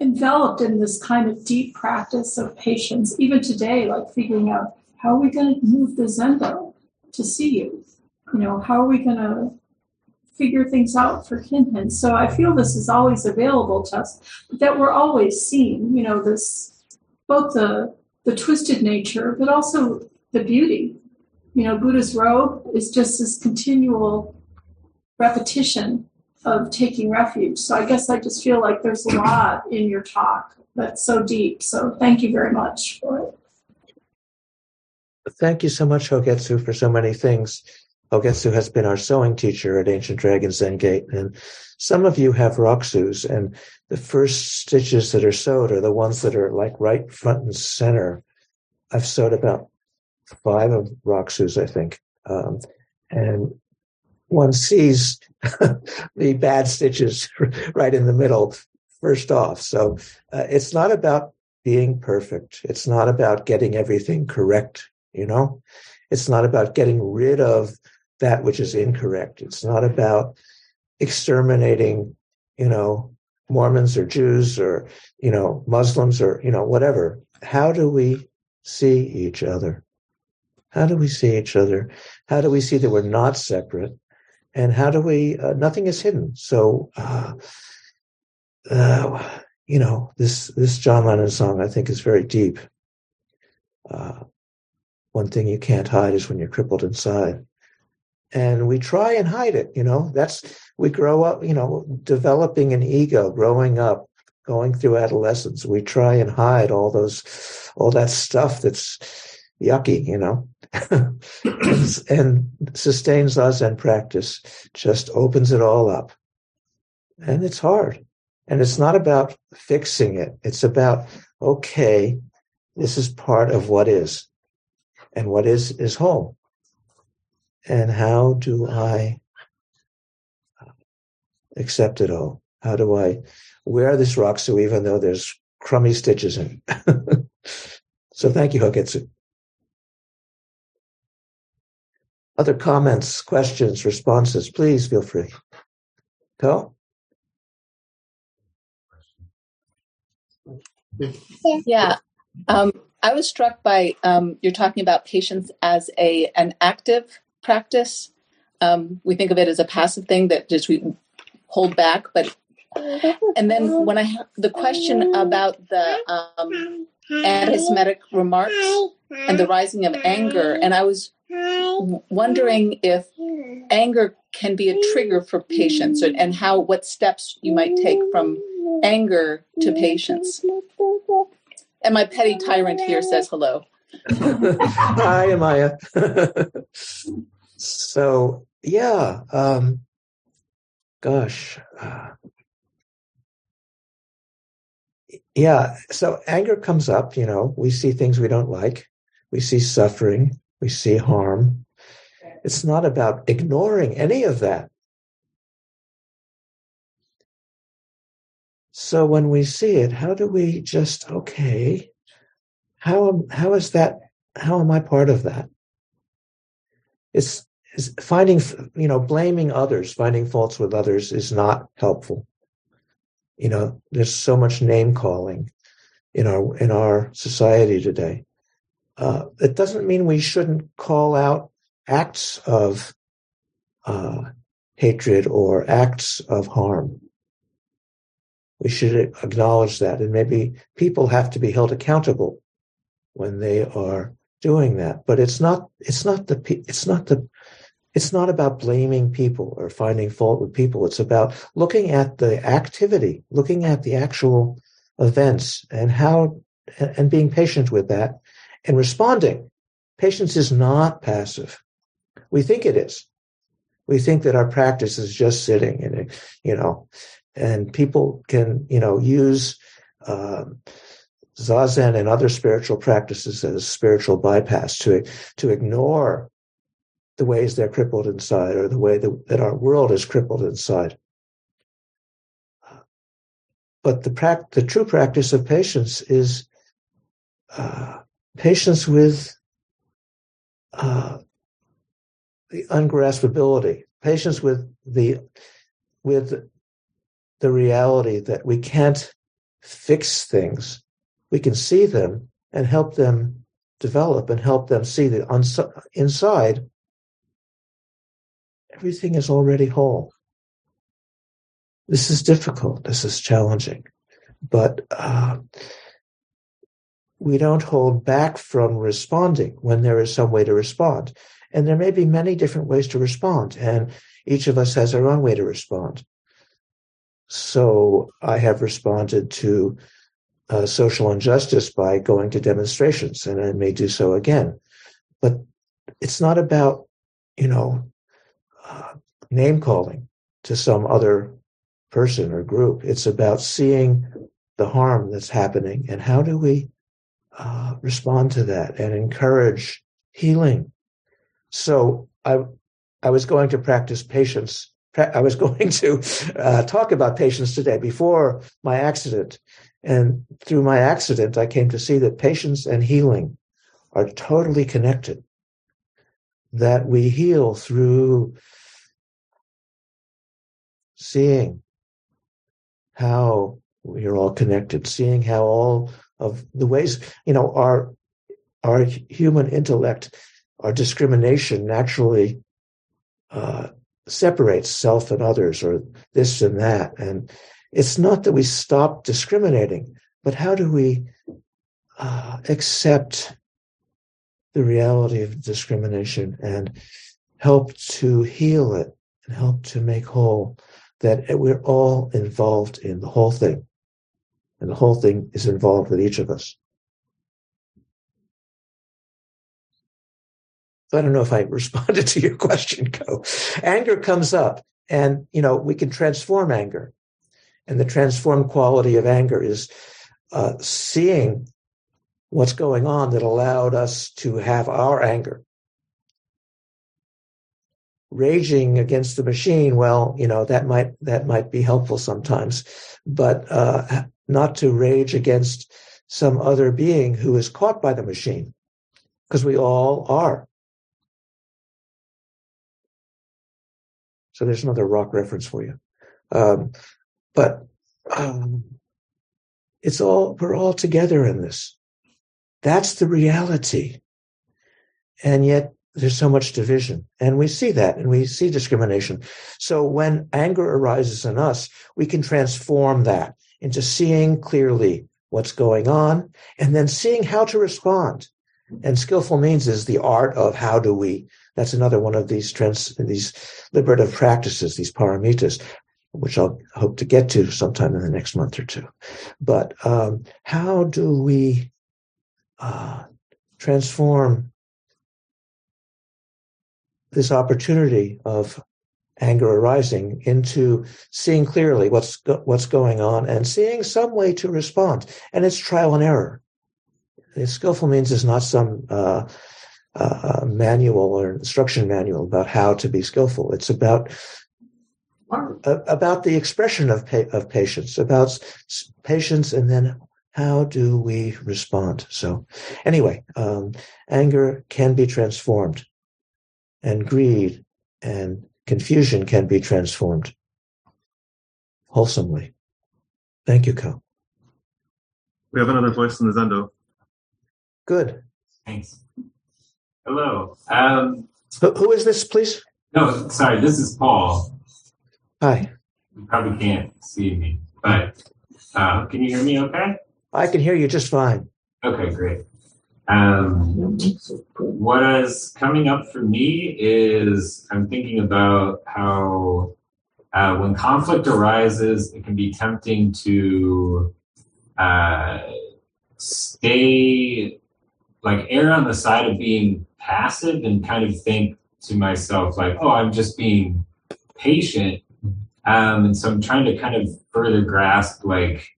enveloped in this kind of deep practice of patience. Even today, like figuring out how are we going to move the zendo to see you. You know, how are we going to figure things out for Kinhin? So I feel this is always available to us, that we're always seeing. You know, this both the the twisted nature, but also the beauty. You know, Buddha's robe is just this continual repetition of taking refuge. So I guess I just feel like there's a lot in your talk that's so deep. So thank you very much for it. Thank you so much, Hoketsu, for so many things. Hogetsu has been our sewing teacher at Ancient Dragon Zen Gate, and some of you have rakusus, and the first stitches that are sewed are the ones that are like right front and center. I've sewed about five of rakusus, I think, um, and one sees [LAUGHS] the bad stitches [LAUGHS] right in the middle first off. So uh, it's not about being perfect. It's not about getting everything correct, you know? It's not about getting rid of that which is incorrect. It's not about exterminating, you know, Mormons or Jews or, you know, Muslims or, you know, whatever. How do we see each other? How do we see each other? How do we see that we're not separate? and how do we uh, nothing is hidden so uh, uh, you know, this this John Lennon song I think is very deep. Uh, one thing you can't hide is when you're crippled inside, and we try and hide it. You know, that's we grow up. You know, developing an ego, growing up, going through adolescence. We try and hide all those, all that stuff that's yucky. You know, [COUGHS] and sustains us and practice just opens it all up. And it's hard. And it's not about fixing it. It's about, okay, this is part of what is. And what is, is home. And how do I accept it all? How do I wear this rakusu even though there's crummy stitches in it? [LAUGHS] so thank you, Hogetsu. Other comments, questions, responses, please feel free. Go. Yeah. Um, I was struck by um, you're talking about patience as a an active practice. Um, we think of it as a passive thing that just we hold back, but and then when I the question about the um, anti-Semitic remarks and the rising of anger, and I was wondering if anger can be a trigger for patience and how what steps you might take from anger to patience. And my petty tyrant here says hello. [LAUGHS] Hi, Amaya. [LAUGHS] so, yeah, um, gosh. Uh, yeah, so anger comes up, you know, we see things we don't like, we see suffering, we see harm. It's not about ignoring any of that. So when we see it, how do we just, okay, how, how is that, how am I part of that? It's, it's finding, you know, blaming others, finding faults with others is not helpful. You know, there's so much name calling in our, in our society today. Uh, it doesn't mean we shouldn't call out acts of uh, hatred or acts of harm. We should acknowledge that, and maybe people have to be held accountable when they are doing that. But it's not. It's not the. It's not the. It's not about blaming people or finding fault with people. It's about looking at the activity, looking at the actual events, and how, and being patient with that, and responding. Patience is not passive. We think it is. We think that our practice is just sitting and, you know, and people can, you know, use um, zazen and other spiritual practices as spiritual bypass to to ignore the ways they're crippled inside or the way that, that our world is crippled inside. But the, pra- the true practice of patience is uh, patience with uh, the ungraspability, patience with the with the reality that we can't fix things. We can see them and help them develop and help them see the uns- inside everything is already whole. This is difficult. This is challenging, but uh, we don't hold back from responding when there is some way to respond. And there may be many different ways to respond, and each of us has our own way to respond. So I have responded to uh, social injustice by going to demonstrations, and I may do so again. But it's not about, you know, name calling to some other person or group. It's about seeing the harm that's happening and how do we uh, respond to that and encourage healing. So I, I was going to practice patience. I was [LAUGHS] going to uh, talk about patience today before my accident. And through my accident, I came to see that patience and healing are totally connected. That we heal through seeing how we are all connected, seeing how all of the ways, you know, our our human intellect, our discrimination naturally uh, separates self and others, or this and that, and it's not that we stop discriminating, but how do we uh, accept the reality of discrimination and help to heal it and help to make whole that we're all involved in the whole thing. And the whole thing is involved with each of us. I don't know if I [LAUGHS] responded to your question, Co. Anger comes up and, you know, we can transform anger. And the transformed quality of anger is uh, seeing what's going on that allowed us to have our anger. Raging against the machine, well, you know, that might, that might be helpful sometimes, but, uh, not to rage against some other being who is caught by the machine, because we all are. So there's another rock reference for you. Um, but um, it's all, we're all together in this. That's the reality. And yet there's so much division. And we see that and we see discrimination. So when anger arises in us, we can transform that into seeing clearly what's going on and then seeing how to respond. And skillful means is the art of how do we, that's another one of these trans, these liberative practices, these paramitas, which I'll hope to get to sometime in the next month or two. But um, how do we uh, transform this opportunity of anger arising into seeing clearly what's what's going on and seeing some way to respond. And it's trial and error. The skillful means is not some uh, uh, manual or instruction manual about how to be skillful. It's about uh, about the expression of pa- of patience, about patience, and then how do we respond? So, anyway, um, anger can be transformed, and greed and confusion can be transformed wholesomely. Thank you, Co. We have another voice in the Zendo. Good. Thanks. Hello. Um, who, who is this, please? No, sorry, this is Paul. Hi. You probably can't see me, but uh, can you hear me okay? I can hear you just fine. Okay, great. Um, what is coming up for me is I'm thinking about how uh, when conflict arises, it can be tempting to uh, stay like err on the side of being passive and kind of think to myself like, oh, I'm just being patient. Um, and so I'm trying to kind of further grasp like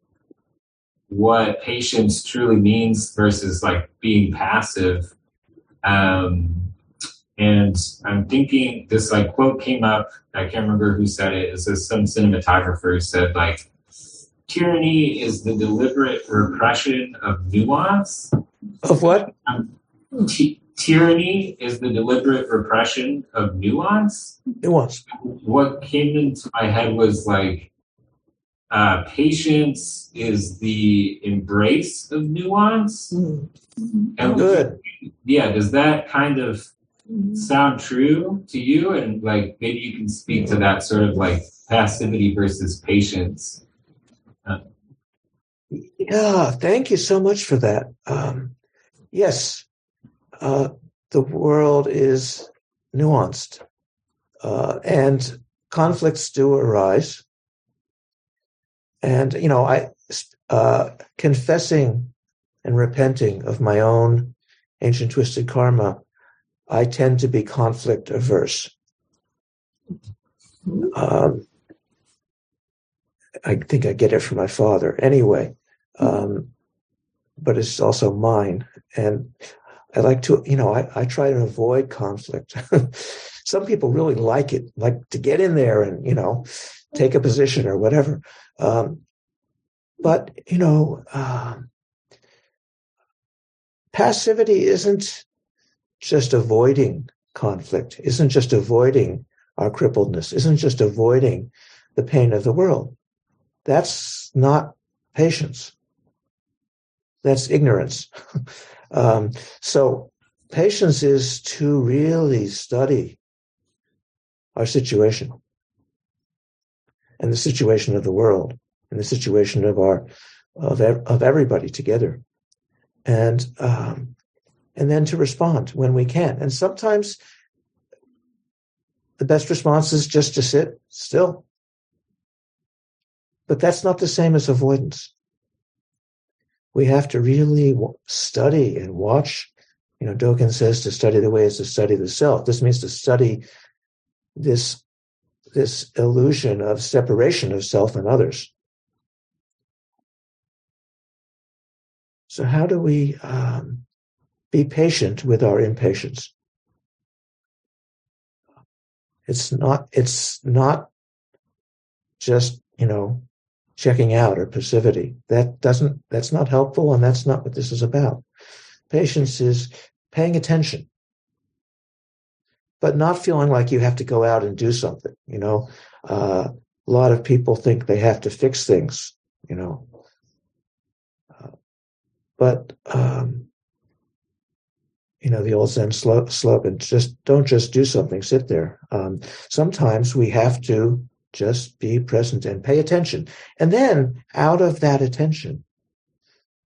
what patience truly means versus like being passive. Um, and I'm thinking this like quote came up. I can't remember who said it. It says some cinematographer said like, tyranny is the deliberate repression of nuance. Of what? Um, t- tyranny is the deliberate repression of nuance. Nuance. What came into my head was like, uh, patience is the embrace of nuance. Mm-hmm. And Good. Yeah, does that kind of sound true to you? And like, maybe you can speak to that sort of like passivity versus patience. Uh, yeah, thank you so much for that. Um, yes, uh, the world is nuanced, uh, and conflicts do arise. And, you know, I, uh, confessing and repenting of my own ancient twisted karma, I tend to be conflict averse. Um, I think I get it from my father anyway, um, but it's also mine. And I like to, you know, I, I try to avoid conflict. [LAUGHS] Some people really like it, like to get in there and, you know, take a position or whatever. Um, but, you know, uh, passivity isn't just avoiding conflict, isn't just avoiding our crippledness, isn't just avoiding the pain of the world. That's not patience. That's ignorance. [LAUGHS] um, so patience is to really study our situation and the situation of the world and the situation of our of of everybody together, and um, and then to respond when we can. And sometimes the best response is just to sit still. But that's not the same as avoidance. We have to really study and watch. You know, Dogen says to study the way is to study the self. This means to study this, this illusion of separation of self and others. So how do we um, be patient with our impatience? It's not, it's not just, you know, checking out or passivity. That doesn't, that's not helpful. And that's not what this is about. Patience is paying attention, but not feeling like you have to go out and do something. You know, uh, a lot of people think they have to fix things, you know, uh, but, um, you know, the old Zen slogan, just don't just do something, sit there. Um, sometimes we have to just be present and pay attention. And then out of that attention,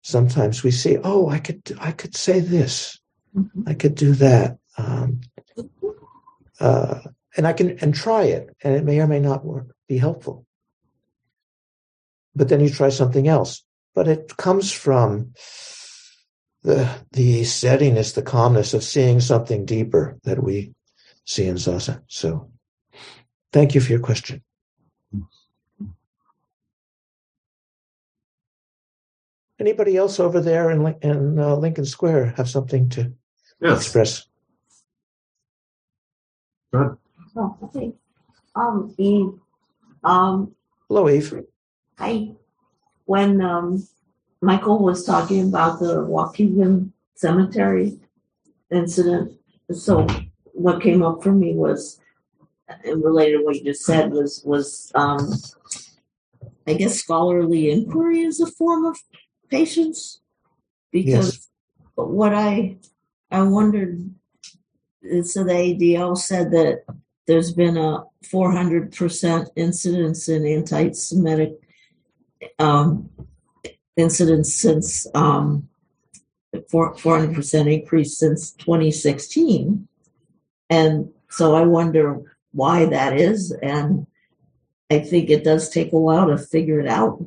sometimes we see, oh, I could, I could say this. Mm-hmm. I could do that. Um, uh, and I can, and try it. And it may or may not work, be helpful. But then you try something else. But it comes from, the the steadiness, the calmness of seeing something deeper that we see in zazen. So, thank you for your question. Anybody else over there in, in uh, Lincoln Square have something to yes. express? Go ahead. Oh, okay. Um, Eve. Um, Hello, Eve. Hi. When um, Michael was talking about the Waukegan Cemetery incident. So what came up for me was, and related to what you just said, was was um, I guess scholarly inquiry is a form of patience, because yes. what I I wondered. So the ADL said that there's been a 400% incidence in anti-Semitic um, incidents since um, 400% increase since 2016. And so I wonder why that is. And I think it does take a while to figure it out.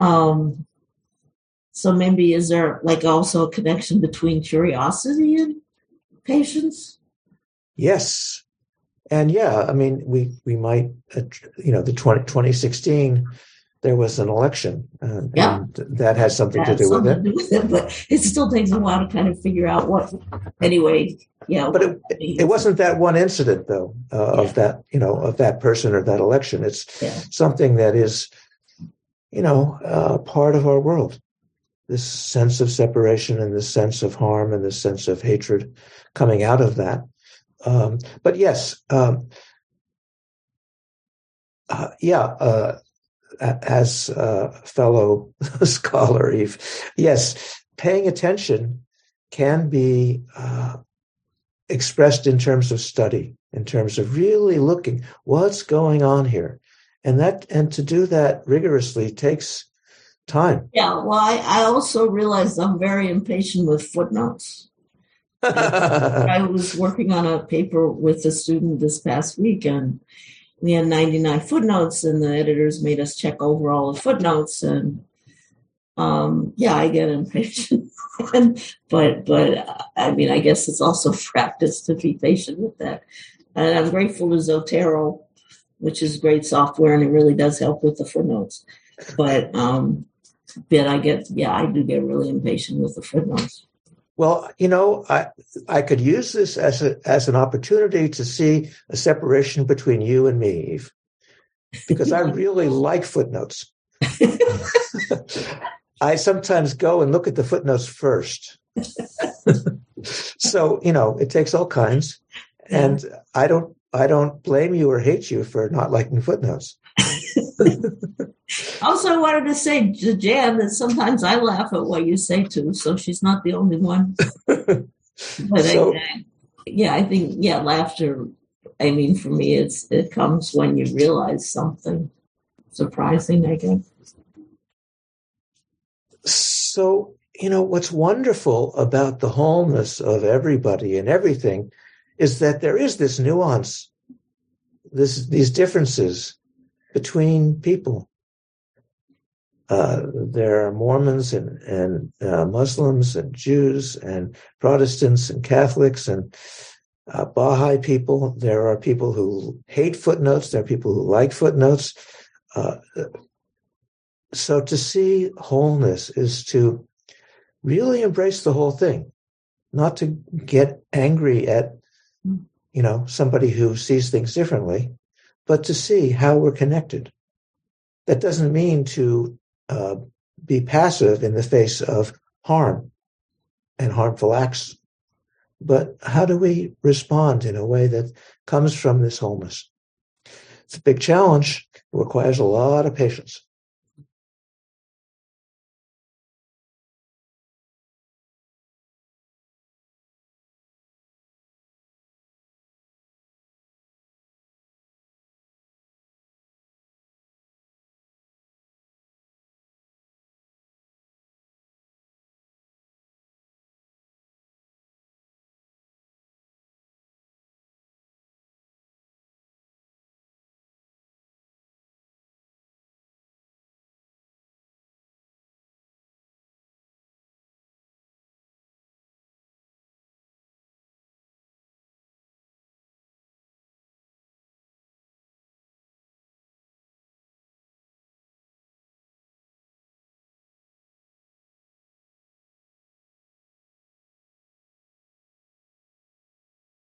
Um, so maybe is there like also a connection between curiosity and patience? Yes. And yeah, I mean, we, we might, uh, you know, the 20, 2016 there was an election. Uh, yeah. And that has something, to, do something to do with it. But it still takes a while to kind of figure out what. Anyway, yeah. But it, it wasn't that one incident, though, uh, yeah. of that, you know, of that person or that election. It's yeah. something that is, you know, uh, part of our world. This sense of separation and this sense of harm and this sense of hatred coming out of that. Um, but yes, um, uh, yeah, uh, as a fellow [LAUGHS] scholar, Eve, yes, paying attention can be uh, expressed in terms of study, in terms of really looking what's going on here, and that and to do that rigorously takes time. Yeah, well, I, I also realized I'm very impatient with footnotes. [LAUGHS] I was working on a paper with a student this past week, and we had 99 footnotes and the editors made us check over all the footnotes and um, yeah i get impatient [LAUGHS] but but i mean i guess it's also [LAUGHS] practice to be patient with that and i'm grateful to zotero which is great software and it really does help with the footnotes but um but i get yeah i do get really impatient with the footnotes well, you know, I I could use this as a as an opportunity to see a separation between you and me, Eve, because I really [LAUGHS] like footnotes. [LAUGHS] I sometimes go and look at the footnotes first. so, you know, it takes all kinds. And I don't I don't blame you or hate you for not liking footnotes. [LAUGHS] also, I wanted to say to Jan that sometimes I laugh at what you say too, so she's not the only one. [LAUGHS] but so, I, yeah, I think yeah, laughter. I mean, for me, it's it comes when you realize something. surprising, I guess. So, you know, what's wonderful about the wholeness of everybody and everything is that there is this nuance, this these differences between people. Uh, there are Mormons and, and uh, Muslims and Jews and Protestants and Catholics and uh, Baha'i people. There are people who hate footnotes. There are people who like footnotes. Uh, so to see wholeness is to really embrace the whole thing, not to get angry at, you know, somebody who sees things differently, but to see how we're connected. That doesn't mean to uh, be passive in the face of harm and harmful acts, but how do we respond in a way that comes from this wholeness? It's a big challenge. It requires a lot of patience.